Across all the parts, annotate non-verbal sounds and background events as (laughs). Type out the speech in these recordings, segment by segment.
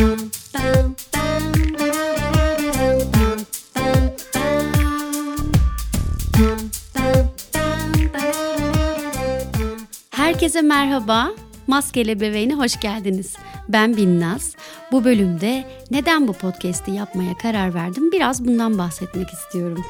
Herkese merhaba. Maskeli Bebeğine hoş geldiniz. Ben Binnaz. Bu bölümde neden bu podcast'i yapmaya karar verdim biraz bundan bahsetmek istiyorum.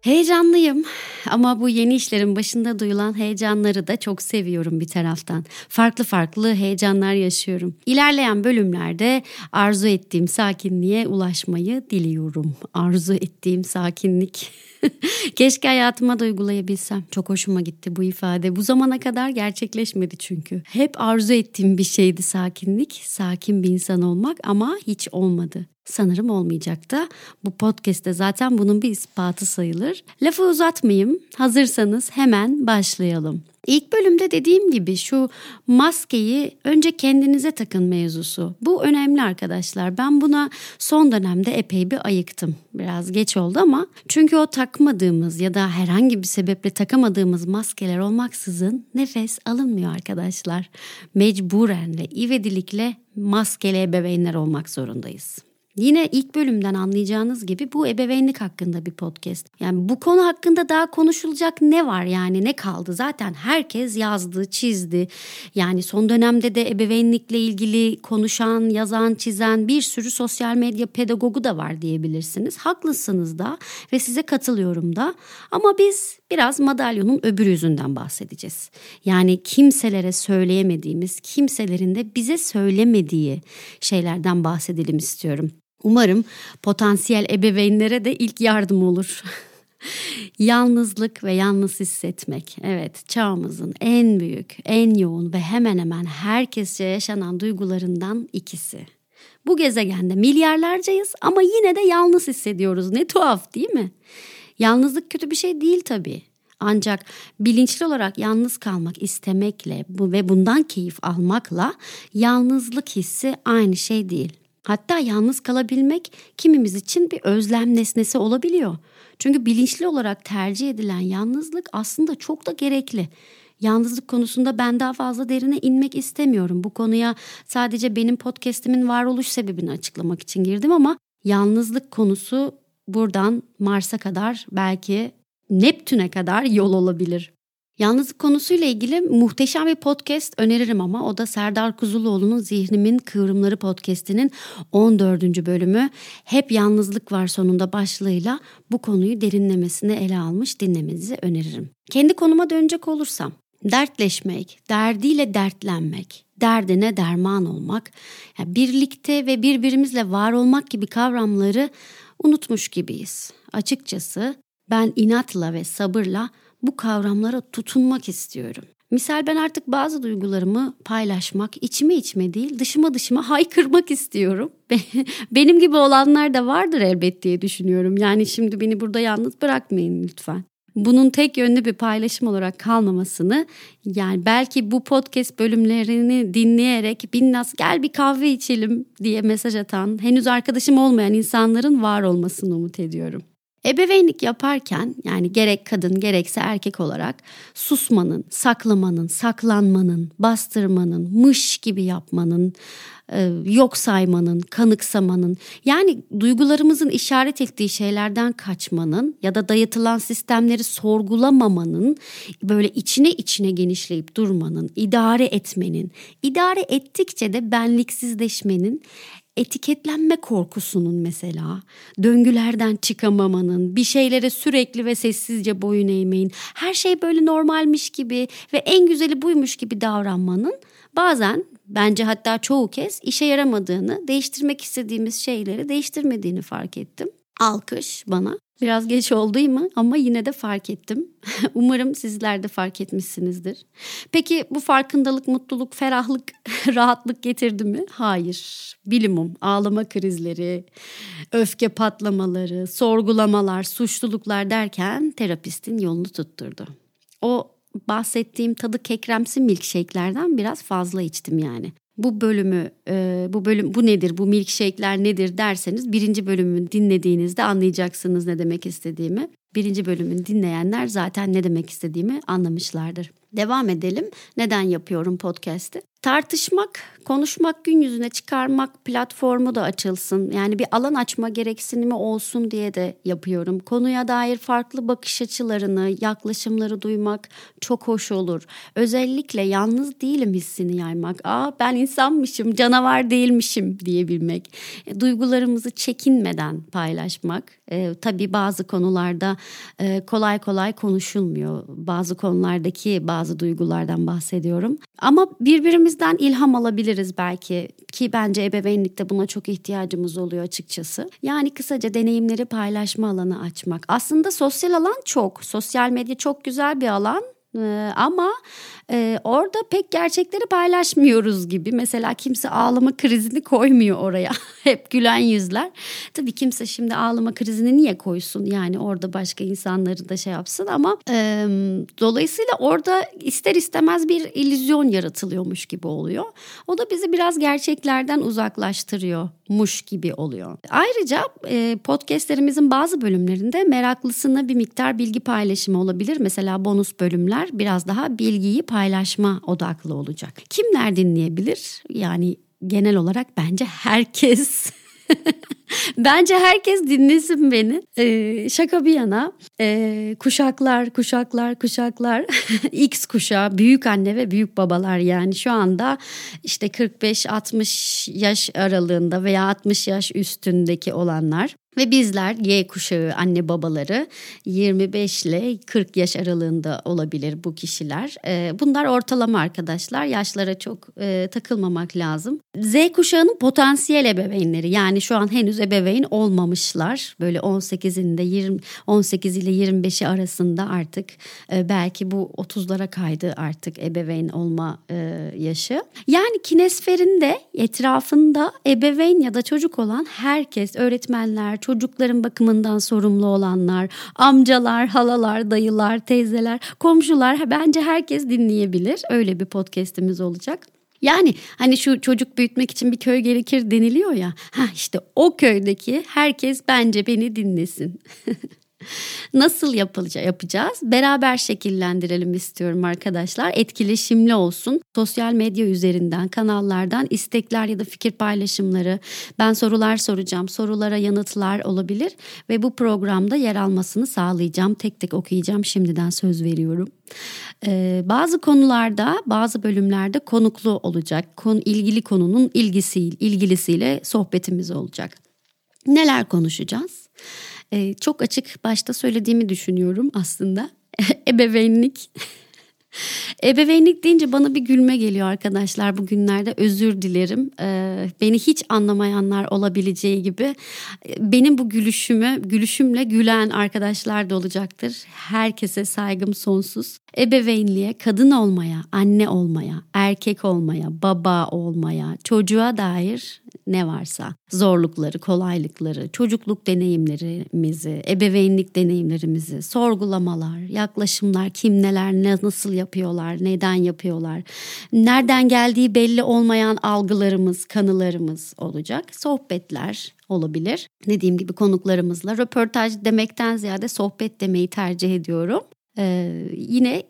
Heyecanlıyım ama bu yeni işlerin başında duyulan heyecanları da çok seviyorum bir taraftan. Farklı farklı heyecanlar yaşıyorum. İlerleyen bölümlerde arzu ettiğim sakinliğe ulaşmayı diliyorum. Arzu ettiğim sakinlik. (laughs) Keşke hayatıma da uygulayabilsem. Çok hoşuma gitti bu ifade. Bu zamana kadar gerçekleşmedi çünkü. Hep arzu ettiğim bir şeydi sakinlik, sakin bir insan olmak ama hiç olmadı. Sanırım olmayacak da. Bu podcast'te zaten bunun bir ispatı sayılır. Lafı uzatmayayım. Hazırsanız hemen başlayalım. İlk bölümde dediğim gibi şu maskeyi önce kendinize takın mevzusu. Bu önemli arkadaşlar. Ben buna son dönemde epey bir ayıktım. Biraz geç oldu ama çünkü o takmadığımız ya da herhangi bir sebeple takamadığımız maskeler olmaksızın nefes alınmıyor arkadaşlar. Mecburen ve ivedilikle maskeli ebeveynler olmak zorundayız. Yine ilk bölümden anlayacağınız gibi bu ebeveynlik hakkında bir podcast. Yani bu konu hakkında daha konuşulacak ne var yani ne kaldı? Zaten herkes yazdı, çizdi. Yani son dönemde de ebeveynlikle ilgili konuşan, yazan, çizen bir sürü sosyal medya pedagogu da var diyebilirsiniz. Haklısınız da ve size katılıyorum da. Ama biz biraz madalyonun öbür yüzünden bahsedeceğiz. Yani kimselere söyleyemediğimiz, kimselerin de bize söylemediği şeylerden bahsedelim istiyorum. Umarım potansiyel ebeveynlere de ilk yardım olur. (laughs) Yalnızlık ve yalnız hissetmek. Evet, çağımızın en büyük, en yoğun ve hemen hemen herkesçe yaşanan duygularından ikisi. Bu gezegende milyarlarcayız ama yine de yalnız hissediyoruz. Ne tuhaf değil mi? Yalnızlık kötü bir şey değil tabii. Ancak bilinçli olarak yalnız kalmak istemekle ve bundan keyif almakla yalnızlık hissi aynı şey değil. Hatta yalnız kalabilmek kimimiz için bir özlem nesnesi olabiliyor. Çünkü bilinçli olarak tercih edilen yalnızlık aslında çok da gerekli. Yalnızlık konusunda ben daha fazla derine inmek istemiyorum. Bu konuya sadece benim podcastimin varoluş sebebini açıklamak için girdim ama yalnızlık konusu buradan Mars'a kadar belki Neptün'e kadar yol olabilir. Yalnızlık konusuyla ilgili muhteşem bir podcast öneririm ama o da Serdar Kuzuloğlu'nun Zihnimin Kıvrımları podcastinin 14. bölümü. Hep yalnızlık var sonunda başlığıyla bu konuyu derinlemesine ele almış dinlemenizi öneririm. Kendi konuma dönecek olursam dertleşmek, derdiyle dertlenmek, derdine derman olmak, yani birlikte ve birbirimizle var olmak gibi kavramları unutmuş gibiyiz. Açıkçası ben inatla ve sabırla bu kavramlara tutunmak istiyorum. Misal ben artık bazı duygularımı paylaşmak, içime içme değil, dışıma dışıma haykırmak istiyorum. (laughs) Benim gibi olanlar da vardır elbet diye düşünüyorum. Yani şimdi beni burada yalnız bırakmayın lütfen. Bunun tek yönlü bir paylaşım olarak kalmamasını yani belki bu podcast bölümlerini dinleyerek Binnaz gel bir kahve içelim diye mesaj atan henüz arkadaşım olmayan insanların var olmasını umut ediyorum. Ebeveynlik yaparken yani gerek kadın gerekse erkek olarak susmanın, saklamanın, saklanmanın, bastırmanın, mış gibi yapmanın, yok saymanın, kanıksamanın yani duygularımızın işaret ettiği şeylerden kaçmanın ya da dayatılan sistemleri sorgulamamanın böyle içine içine genişleyip durmanın, idare etmenin, idare ettikçe de benliksizleşmenin etiketlenme korkusunun mesela, döngülerden çıkamamanın, bir şeylere sürekli ve sessizce boyun eğmeyin, her şey böyle normalmiş gibi ve en güzeli buymuş gibi davranmanın bazen bence hatta çoğu kez işe yaramadığını, değiştirmek istediğimiz şeyleri değiştirmediğini fark ettim. Alkış bana. Biraz geç oldu mu ama yine de fark ettim. (laughs) Umarım sizler de fark etmişsinizdir. Peki bu farkındalık, mutluluk, ferahlık, (laughs) rahatlık getirdi mi? Hayır. Bilimum, ağlama krizleri, öfke patlamaları, sorgulamalar, suçluluklar derken terapistin yolunu tutturdu. O bahsettiğim tadı kekremsi milkshake'lerden biraz fazla içtim yani bu bölümü e, bu bölüm bu nedir bu milkshake'ler nedir derseniz birinci bölümü dinlediğinizde anlayacaksınız ne demek istediğimi. Birinci bölümün dinleyenler zaten ne demek istediğimi anlamışlardır. Devam edelim. Neden yapıyorum podcast'i? Tartışmak, konuşmak, gün yüzüne çıkarmak platformu da açılsın. Yani bir alan açma gereksinimi olsun diye de yapıyorum. Konuya dair farklı bakış açılarını, yaklaşımları duymak çok hoş olur. Özellikle yalnız değilim hissini yaymak. Aa ben insanmışım, canavar değilmişim diyebilmek. E, duygularımızı çekinmeden paylaşmak. E, tabii bazı konularda e, kolay kolay konuşulmuyor. Bazı konulardaki bazı duygulardan bahsediyorum. Ama birbirimizden ilham alabiliriz belki ki bence ebeveynlikte buna çok ihtiyacımız oluyor açıkçası. Yani kısaca deneyimleri paylaşma alanı açmak. Aslında sosyal alan çok. Sosyal medya çok güzel bir alan ee, ama e, orada pek gerçekleri paylaşmıyoruz gibi. Mesela kimse ağlama krizini koymuyor oraya. (laughs) Hep gülen yüzler. Tabii kimse şimdi ağlama krizini niye koysun? Yani orada başka insanları da şey yapsın ama e, dolayısıyla orada ister istemez bir illüzyon yaratılıyormuş gibi oluyor. O da bizi biraz gerçeklerden uzaklaştırıyor muş gibi oluyor. Ayrıca e, podcastlerimizin bazı bölümlerinde meraklısına bir miktar bilgi paylaşımı olabilir. Mesela bonus bölümler biraz daha bilgiyi paylaşma odaklı olacak. Kimler dinleyebilir? Yani genel olarak bence herkes (laughs) Bence herkes dinlesin beni. Ee, şaka bir yana e, kuşaklar, kuşaklar, kuşaklar (laughs) X kuşağı, büyük anne ve büyük babalar yani şu anda işte 45-60 yaş aralığında veya 60 yaş üstündeki olanlar ve bizler Y kuşağı anne babaları 25 ile 40 yaş aralığında olabilir bu kişiler. Ee, bunlar ortalama arkadaşlar. Yaşlara çok e, takılmamak lazım. Z kuşağının potansiyel ebeveynleri yani şu an henüz ebeveyn olmamışlar. Böyle 18'inde 20 18 ile 25'i arasında artık e, belki bu 30'lara kaydı artık ebeveyn olma e, yaşı. Yani kinesferinde etrafında ebeveyn ya da çocuk olan herkes öğretmenler, çocukların bakımından sorumlu olanlar, amcalar, halalar, dayılar, teyzeler, komşular bence herkes dinleyebilir. Öyle bir podcast'imiz olacak. Yani hani şu çocuk büyütmek için bir köy gerekir deniliyor ya. Ha işte o köydeki herkes bence beni dinlesin. (laughs) Nasıl yapılacak yapacağız? Beraber şekillendirelim istiyorum arkadaşlar. Etkileşimli olsun. Sosyal medya üzerinden, kanallardan istekler ya da fikir paylaşımları. Ben sorular soracağım. Sorulara yanıtlar olabilir ve bu programda yer almasını sağlayacağım. Tek tek okuyacağım. Şimdiden söz veriyorum. Ee, bazı konularda, bazı bölümlerde konuklu olacak. Konu ilgili konunun ilgisi ilgilisiyle sohbetimiz olacak. Neler konuşacağız? Ee, çok açık başta söylediğimi düşünüyorum aslında. (laughs) Ebeveynlik. (laughs) Ebeveynlik deyince bana bir gülme geliyor arkadaşlar bugünlerde özür dilerim. Ee, beni hiç anlamayanlar olabileceği gibi benim bu gülüşümü gülüşümle gülen arkadaşlar da olacaktır. Herkese saygım sonsuz. Ebeveynliğe kadın olmaya, anne olmaya, erkek olmaya, baba olmaya, çocuğa dair ne varsa zorlukları, kolaylıkları, çocukluk deneyimlerimizi, ebeveynlik deneyimlerimizi, sorgulamalar, yaklaşımlar, kim neler ne nasıl yapıyorlar, neden yapıyorlar, nereden geldiği belli olmayan algılarımız, kanılarımız olacak. Sohbetler, olabilir. Dediğim gibi konuklarımızla röportaj demekten ziyade sohbet demeyi tercih ediyorum. Ee, yine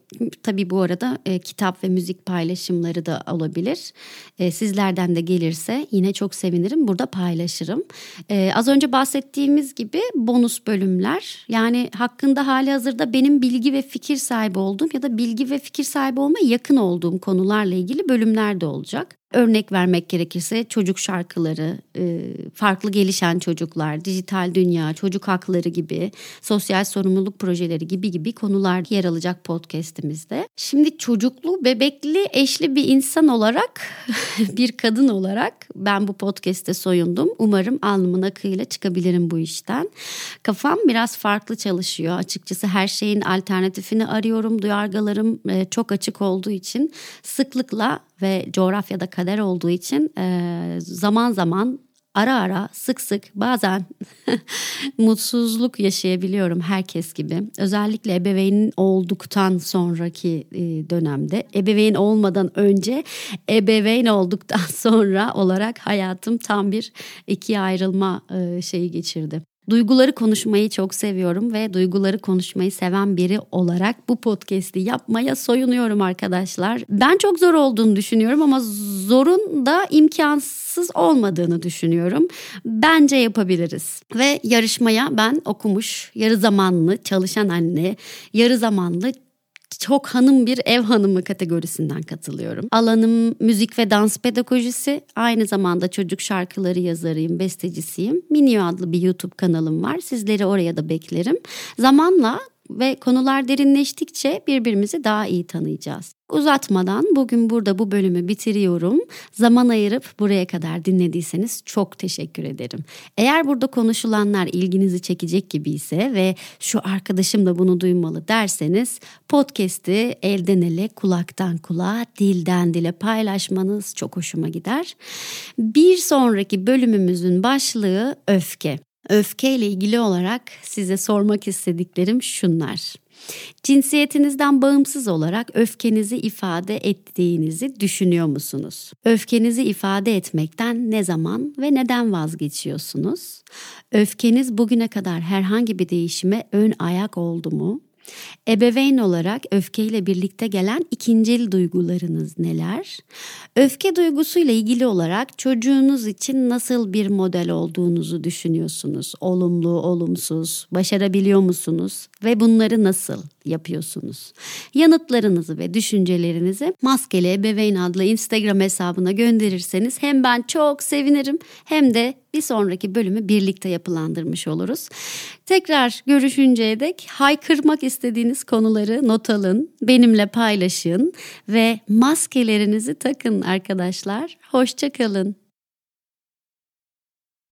tabii bu arada e, kitap ve müzik paylaşımları da olabilir. E, sizlerden de gelirse yine çok sevinirim. Burada paylaşırım. E, az önce bahsettiğimiz gibi bonus bölümler yani hakkında hali hazırda benim bilgi ve fikir sahibi olduğum ya da bilgi ve fikir sahibi olmaya yakın olduğum konularla ilgili bölümler de olacak. Örnek vermek gerekirse çocuk şarkıları, e, farklı gelişen çocuklar, dijital dünya, çocuk hakları gibi, sosyal sorumluluk projeleri gibi gibi konular yer alacak podcast'imizde. Şimdi çocuklu, bebekli, eşli bir insan olarak, (laughs) bir kadın olarak ben bu podcast'te soyundum. Umarım alnımın akıyla çıkabilirim bu işten. Kafam biraz farklı çalışıyor. Açıkçası her şeyin alternatifini arıyorum. Duyargalarım e, çok açık olduğu için sıklıkla ve coğrafyada kader olduğu için e, zaman zaman ara ara sık sık bazen (laughs) mutsuzluk yaşayabiliyorum herkes gibi. Özellikle ebeveyn olduktan sonraki e, dönemde ebeveyn olmadan önce ebeveyn olduktan (laughs) sonra olarak hayatım tam bir ikiye ayrılma e, şeyi geçirdi. Duyguları konuşmayı çok seviyorum ve duyguları konuşmayı seven biri olarak bu podcast'i yapmaya soyunuyorum arkadaşlar. Ben çok zor olduğunu düşünüyorum ama zorun da imkansız olmadığını düşünüyorum. Bence yapabiliriz. Ve yarışmaya ben okumuş, yarı zamanlı çalışan anne, yarı zamanlı çok hanım bir ev hanımı kategorisinden katılıyorum. Alanım müzik ve dans pedagojisi. Aynı zamanda çocuk şarkıları yazarıyım, bestecisiyim. Minio adlı bir YouTube kanalım var. Sizleri oraya da beklerim. Zamanla ve konular derinleştikçe birbirimizi daha iyi tanıyacağız. Uzatmadan bugün burada bu bölümü bitiriyorum. Zaman ayırıp buraya kadar dinlediyseniz çok teşekkür ederim. Eğer burada konuşulanlar ilginizi çekecek gibi ise ve şu arkadaşım da bunu duymalı derseniz podcast'i elden ele, kulaktan kulağa, dilden dile paylaşmanız çok hoşuma gider. Bir sonraki bölümümüzün başlığı öfke. Öfke ile ilgili olarak size sormak istediklerim şunlar. Cinsiyetinizden bağımsız olarak öfkenizi ifade ettiğinizi düşünüyor musunuz? Öfkenizi ifade etmekten ne zaman ve neden vazgeçiyorsunuz? Öfkeniz bugüne kadar herhangi bir değişime ön ayak oldu mu? Ebeveyn olarak öfkeyle birlikte gelen ikincil duygularınız neler? Öfke duygusuyla ilgili olarak çocuğunuz için nasıl bir model olduğunuzu düşünüyorsunuz? Olumlu, olumsuz, başarabiliyor musunuz ve bunları nasıl yapıyorsunuz? Yanıtlarınızı ve düşüncelerinizi Maskeli Ebeveyn adlı Instagram hesabına gönderirseniz hem ben çok sevinirim hem de bir sonraki bölümü birlikte yapılandırmış oluruz. Tekrar görüşünceye dek haykırmak istediğiniz konuları not alın, benimle paylaşın ve maskelerinizi takın arkadaşlar. Hoşçakalın.